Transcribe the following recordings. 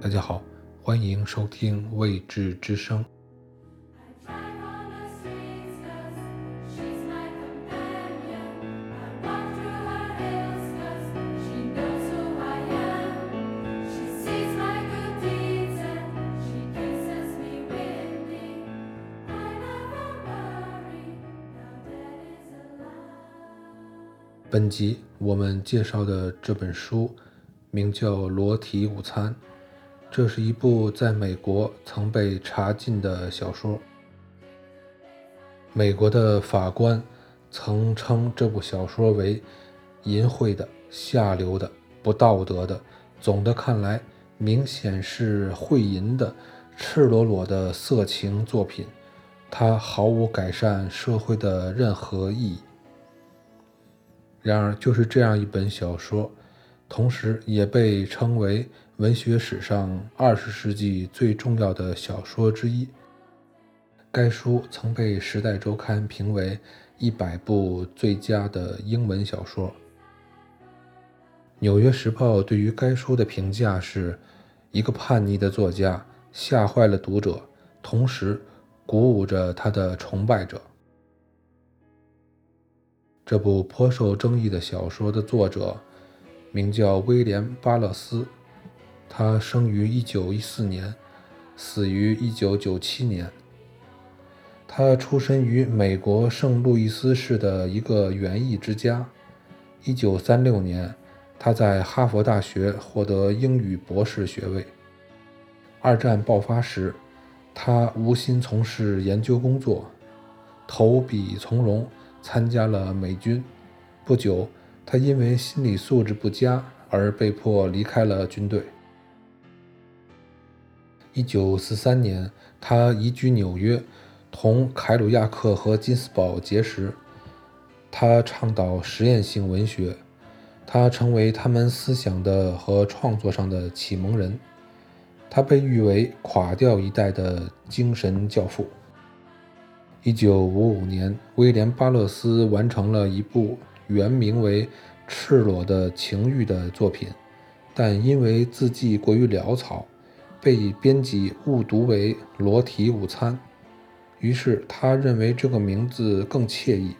大家好，欢迎收听《未知之声》。本集我们介绍的这本书名叫《裸体午餐》，这是一部在美国曾被查禁的小说。美国的法官曾称这部小说为淫秽的、下流的、不道德的，总的看来，明显是秽淫的、赤裸裸的色情作品，它毫无改善社会的任何意义。然而，就是这样一本小说，同时也被称为文学史上二十世纪最重要的小说之一。该书曾被《时代周刊》评为一百部最佳的英文小说。《纽约时报》对于该书的评价是：一个叛逆的作家吓坏了读者，同时鼓舞着他的崇拜者。这部颇受争议的小说的作者名叫威廉·巴勒斯，他生于1914年，死于1997年。他出身于美国圣路易斯市的一个园艺之家。1936年，他在哈佛大学获得英语博士学位。二战爆发时，他无心从事研究工作，投笔从戎。参加了美军。不久，他因为心理素质不佳而被迫离开了军队。1943年，他移居纽约，同凯鲁亚克和金斯堡结识。他倡导实验性文学，他成为他们思想的和创作上的启蒙人。他被誉为“垮掉一代”的精神教父。一九五五年，威廉·巴勒斯完成了一部原名为《赤裸的情欲》的作品，但因为字迹过于潦草，被编辑误读为《裸体午餐》。于是他认为这个名字更惬意，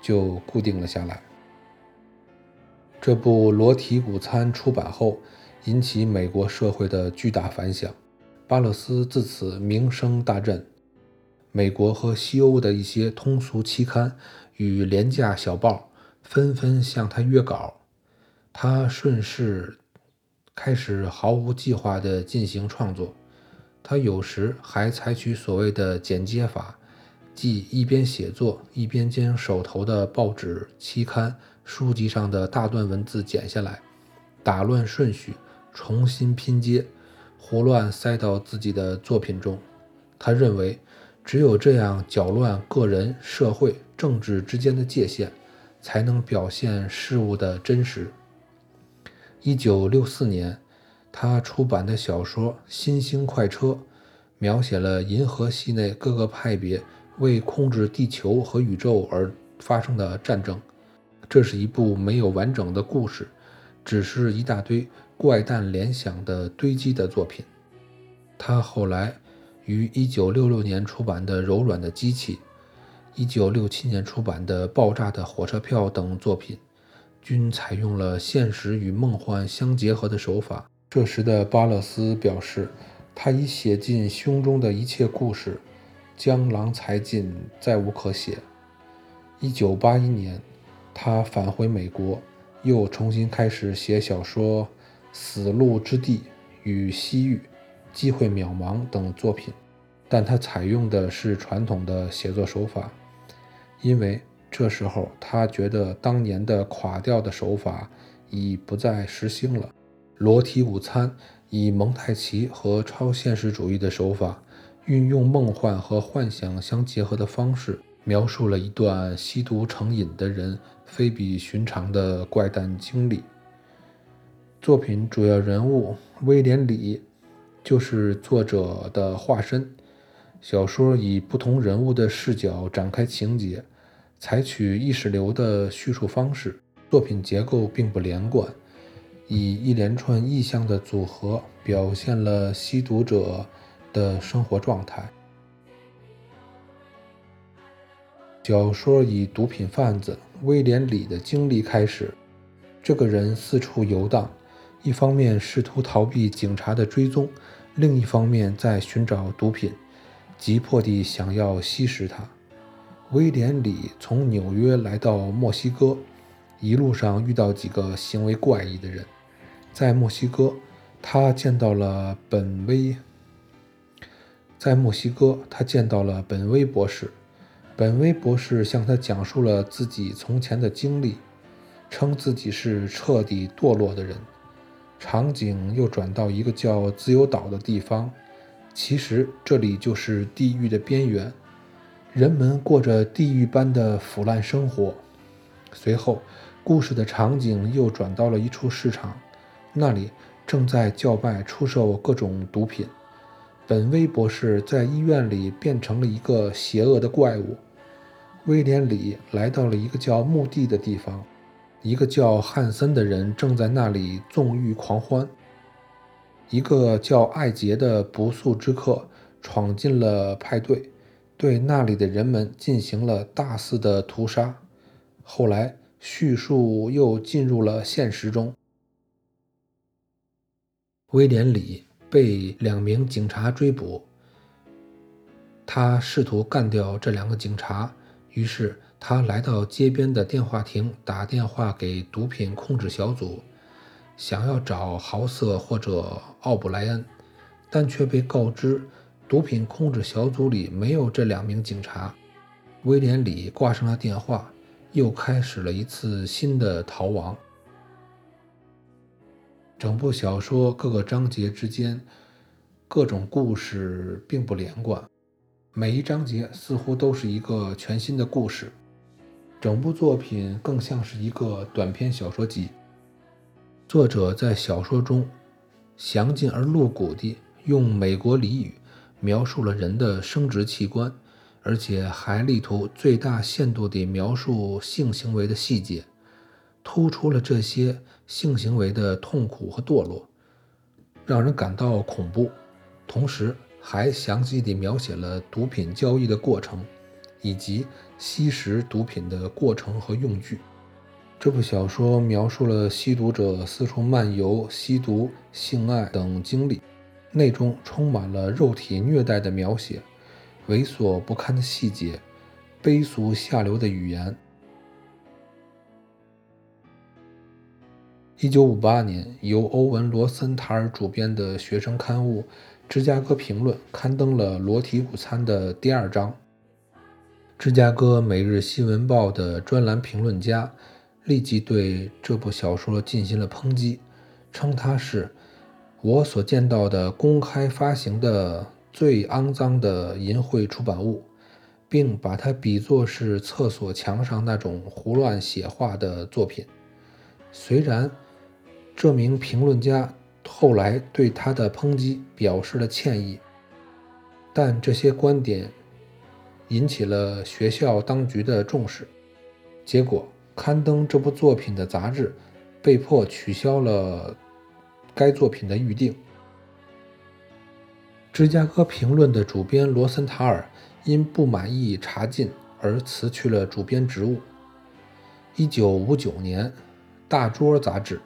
就固定了下来。这部《裸体午餐》出版后，引起美国社会的巨大反响，巴勒斯自此名声大振。美国和西欧的一些通俗期刊与廉价小报纷纷向他约稿，他顺势开始毫无计划地进行创作。他有时还采取所谓的剪接法，即一边写作一边将手头的报纸、期刊、书籍上的大段文字剪下来，打乱顺序，重新拼接，胡乱塞到自己的作品中。他认为。只有这样搅乱个人、社会、政治之间的界限，才能表现事物的真实。一九六四年，他出版的小说《新兴快车》描写了银河系内各个派别为控制地球和宇宙而发生的战争。这是一部没有完整的故事，只是一大堆怪诞联想的堆积的作品。他后来。于1966年出版的《柔软的机器》，1967年出版的《爆炸的火车票》等作品，均采用了现实与梦幻相结合的手法。这时的巴勒斯表示，他已写尽胸中的一切故事，江郎才尽，再无可写。1981年，他返回美国，又重新开始写小说《死路之地》与《西域》。机会渺茫等作品，但他采用的是传统的写作手法，因为这时候他觉得当年的垮掉的手法已不再时兴了。《裸体午餐》以蒙太奇和超现实主义的手法，运用梦幻和幻想相结合的方式，描述了一段吸毒成瘾的人非比寻常的怪诞经历。作品主要人物威廉·里。就是作者的化身。小说以不同人物的视角展开情节，采取意识流的叙述方式。作品结构并不连贯，以一连串意象的组合表现了吸毒者的生活状态。小说以毒品贩子威廉·里的经历开始，这个人四处游荡，一方面试图逃避警察的追踪，另一方面在寻找毒品，急迫地想要吸食它。威廉·里从纽约来到墨西哥，一路上遇到几个行为怪异的人。在墨西哥，他见到了本威。在墨西哥，他见到了本威博士。本威博士向他讲述了自己从前的经历，称自己是彻底堕落的人。场景又转到一个叫自由岛的地方，其实这里就是地狱的边缘。人们过着地狱般的腐烂生活。随后，故事的场景又转到了一处市场，那里正在叫卖出售各种毒品。本威博士在医院里变成了一个邪恶的怪物。威廉里来到了一个叫墓地的地方，一个叫汉森的人正在那里纵欲狂欢。一个叫艾杰的不速之客闯进了派对。对那里的人们进行了大肆的屠杀。后来，叙述又进入了现实中。威廉里被两名警察追捕，他试图干掉这两个警察，于是他来到街边的电话亭，打电话给毒品控制小组，想要找豪瑟或者奥布莱恩，但却被告知。毒品控制小组里没有这两名警察。威廉里挂上了电话，又开始了一次新的逃亡。整部小说各个章节之间，各种故事并不连贯，每一章节似乎都是一个全新的故事。整部作品更像是一个短篇小说集。作者在小说中详尽而露骨地用美国俚语。描述了人的生殖器官，而且还力图最大限度地描述性行为的细节，突出了这些性行为的痛苦和堕落，让人感到恐怖。同时，还详细地描写了毒品交易的过程，以及吸食毒品的过程和用具。这部小说描述了吸毒者四处漫游、吸毒、性爱等经历。内中充满了肉体虐待的描写，猥琐不堪的细节，卑俗下流的语言。一九五八年，由欧文·罗森塔尔主编的学生刊物《芝加哥评论》刊登了《裸体午餐》的第二章。芝加哥每日新闻报的专栏评论家立即对这部小说进行了抨击，称它是。我所见到的公开发行的最肮脏的淫秽出版物，并把它比作是厕所墙上那种胡乱写画的作品。虽然这名评论家后来对他的抨击表示了歉意，但这些观点引起了学校当局的重视。结果，刊登这部作品的杂志被迫取消了。该作品的预定。《芝加哥评论》的主编罗森塔尔因不满意查禁而辞去了主编职务。1959年，《大桌》杂志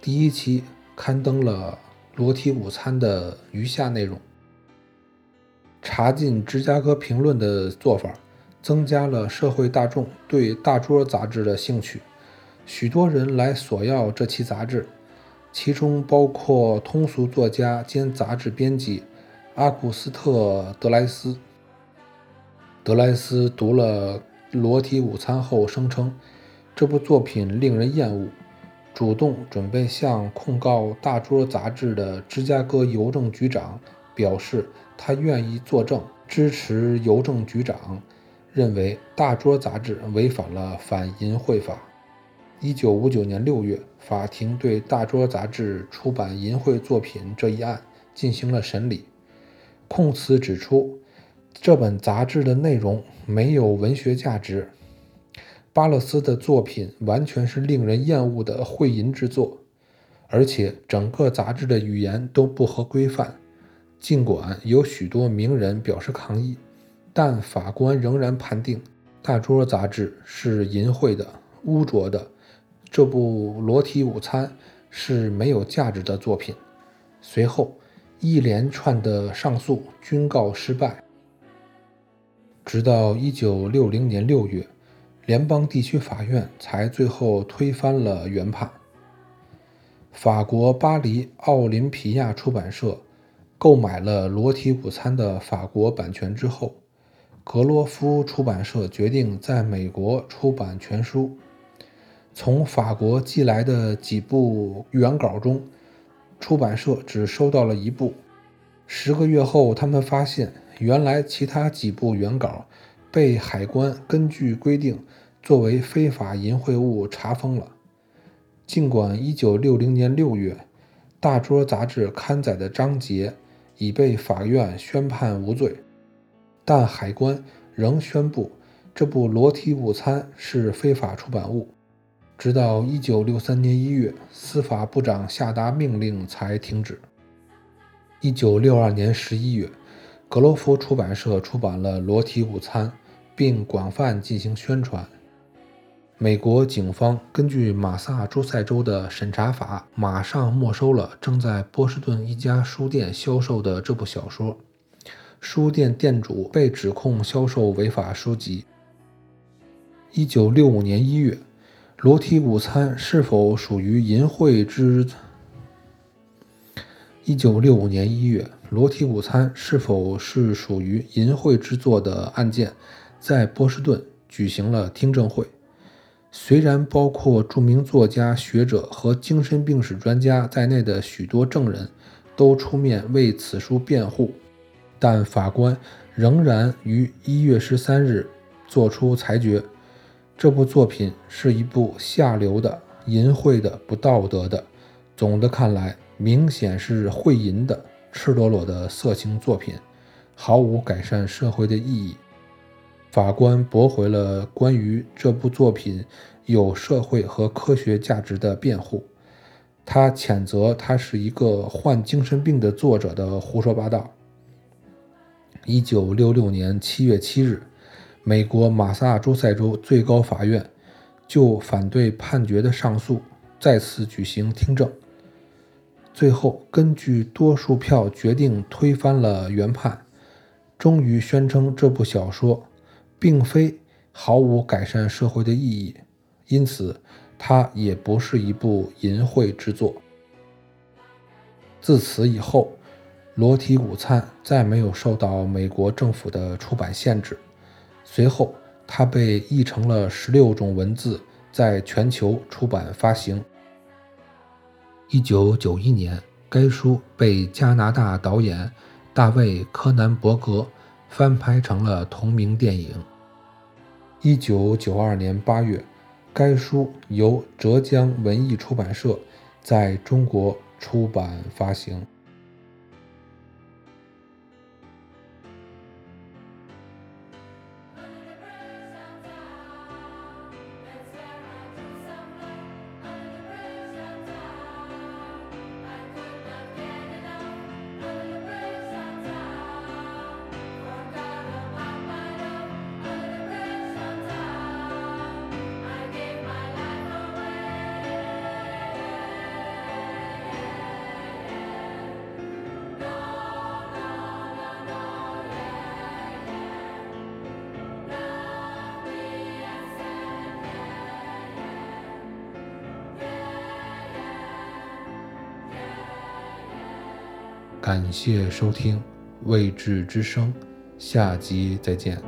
第一期刊登了《裸体午餐》的余下内容。查禁《芝加哥评论》的做法，增加了社会大众对《大桌》杂志的兴趣，许多人来索要这期杂志。其中包括通俗作家兼杂志编辑阿古斯特·德莱斯。德莱斯读了《裸体午餐》后声称，这部作品令人厌恶，主动准备向控告大桌杂志的芝加哥邮政局长表示，他愿意作证支持邮政局长认为大桌杂志违反了反淫秽法。一九五九年六月，法庭对《大桌》杂志出版淫秽作品这一案进行了审理。控词指出，这本杂志的内容没有文学价值。巴勒斯的作品完全是令人厌恶的秽淫之作，而且整个杂志的语言都不合规范。尽管有许多名人表示抗议，但法官仍然判定《大桌》杂志是淫秽的、污浊的。这部裸体午餐是没有价值的作品。随后，一连串的上诉均告失败。直到1960年6月，联邦地区法院才最后推翻了原判。法国巴黎奥林匹亚出版社购买了《裸体午餐》的法国版权之后，格罗夫出版社决定在美国出版全书。从法国寄来的几部原稿中，出版社只收到了一部。十个月后，他们发现，原来其他几部原稿被海关根据规定作为非法淫秽物查封了。尽管1960年6月，《大桌》杂志刊载的章节已被法院宣判无罪，但海关仍宣布这部裸体午餐是非法出版物。直到一九六三年一月，司法部长下达命令才停止。一九六二年十一月，格罗夫出版社出版了《裸体午餐》，并广泛进行宣传。美国警方根据马萨诸塞州的审查法，马上没收了正在波士顿一家书店销售的这部小说。书店店主被指控销售违法书籍。一九六五年一月。裸体午餐是否属于淫秽之？一九六五年一月，裸体午餐是否是属于淫秽之作的案件，在波士顿举行了听证会。虽然包括著名作家、学者和精神病史专家在内的许多证人都出面为此书辩护，但法官仍然于一月十三日作出裁决。这部作品是一部下流的、淫秽的、不道德的，总的看来，明显是会淫的、赤裸裸的色情作品，毫无改善社会的意义。法官驳回了关于这部作品有社会和科学价值的辩护，他谴责他是一个患精神病的作者的胡说八道。一九六六年七月七日。美国马萨诸塞州最高法院就反对判决的上诉再次举行听证，最后根据多数票决定推翻了原判，终于宣称这部小说并非毫无改善社会的意义，因此它也不是一部淫秽之作。自此以后，《裸体午餐》再没有受到美国政府的出版限制。随后，它被译成了十六种文字，在全球出版发行。一九九一年，该书被加拿大导演大卫·柯南伯格翻拍成了同名电影。一九九二年八月，该书由浙江文艺出版社在中国出版发行。感谢收听《未知之声》，下集再见。